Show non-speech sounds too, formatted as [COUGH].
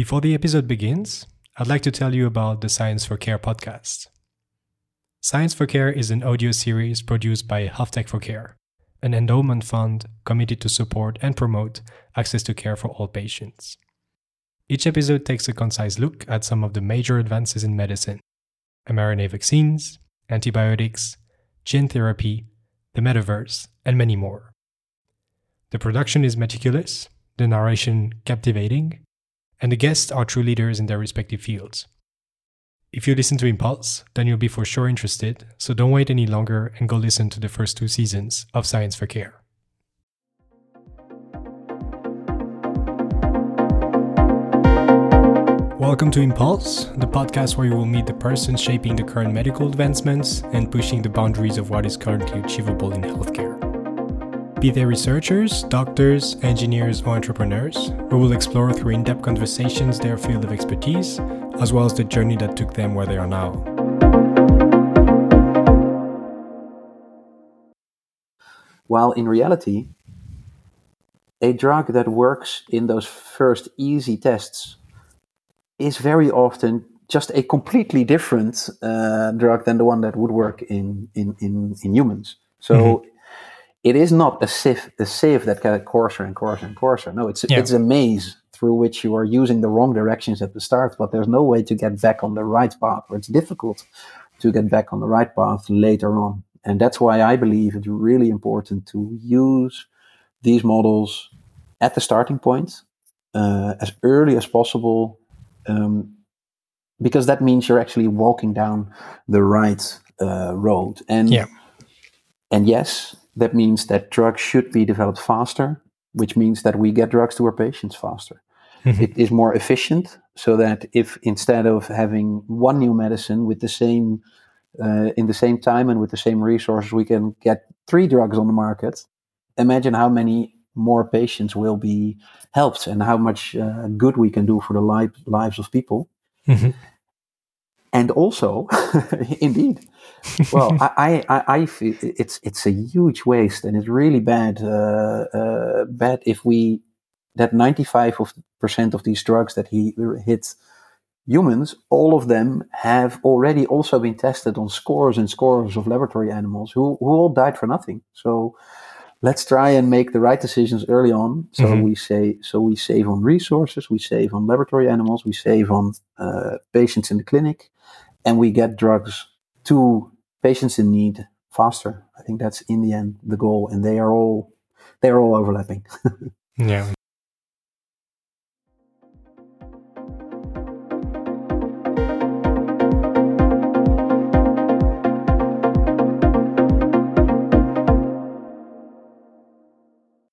Before the episode begins, I'd like to tell you about the Science for Care podcast. Science for Care is an audio series produced by Health Tech for Care, an endowment fund committed to support and promote access to care for all patients. Each episode takes a concise look at some of the major advances in medicine mRNA vaccines, antibiotics, gene therapy, the metaverse, and many more. The production is meticulous, the narration captivating, and the guests are true leaders in their respective fields. If you listen to Impulse, then you'll be for sure interested, so don't wait any longer and go listen to the first two seasons of Science for Care. Welcome to Impulse, the podcast where you will meet the person shaping the current medical advancements and pushing the boundaries of what is currently achievable in healthcare. Be they researchers, doctors, engineers, or entrepreneurs, we will explore through in depth conversations their field of expertise, as well as the journey that took them where they are now. While in reality, a drug that works in those first easy tests is very often just a completely different uh, drug than the one that would work in in in, in humans. So mm-hmm. It is not a sieve a sieve that gets coarser and coarser and coarser. No, it's yeah. it's a maze through which you are using the wrong directions at the start, but there's no way to get back on the right path, or it's difficult to get back on the right path later on. And that's why I believe it's really important to use these models at the starting point uh, as early as possible um, because that means you're actually walking down the right uh, road. And yeah. and yes, that means that drugs should be developed faster, which means that we get drugs to our patients faster. Mm-hmm. It is more efficient, so that if instead of having one new medicine with the same uh, in the same time and with the same resources, we can get three drugs on the market. Imagine how many more patients will be helped and how much uh, good we can do for the li- lives of people. Mm-hmm. And also, [LAUGHS] indeed, well, I, I, I feel it's it's a huge waste, and it's really bad. Uh, uh, bad if we that ninety five percent of these drugs that he hit humans, all of them have already also been tested on scores and scores of laboratory animals who who all died for nothing. So let's try and make the right decisions early on. So mm-hmm. we say, so we save on resources, we save on laboratory animals, we save on uh, patients in the clinic, and we get drugs to patients in need faster. I think that's in the end the goal, and they are all they are all overlapping. [LAUGHS] yeah.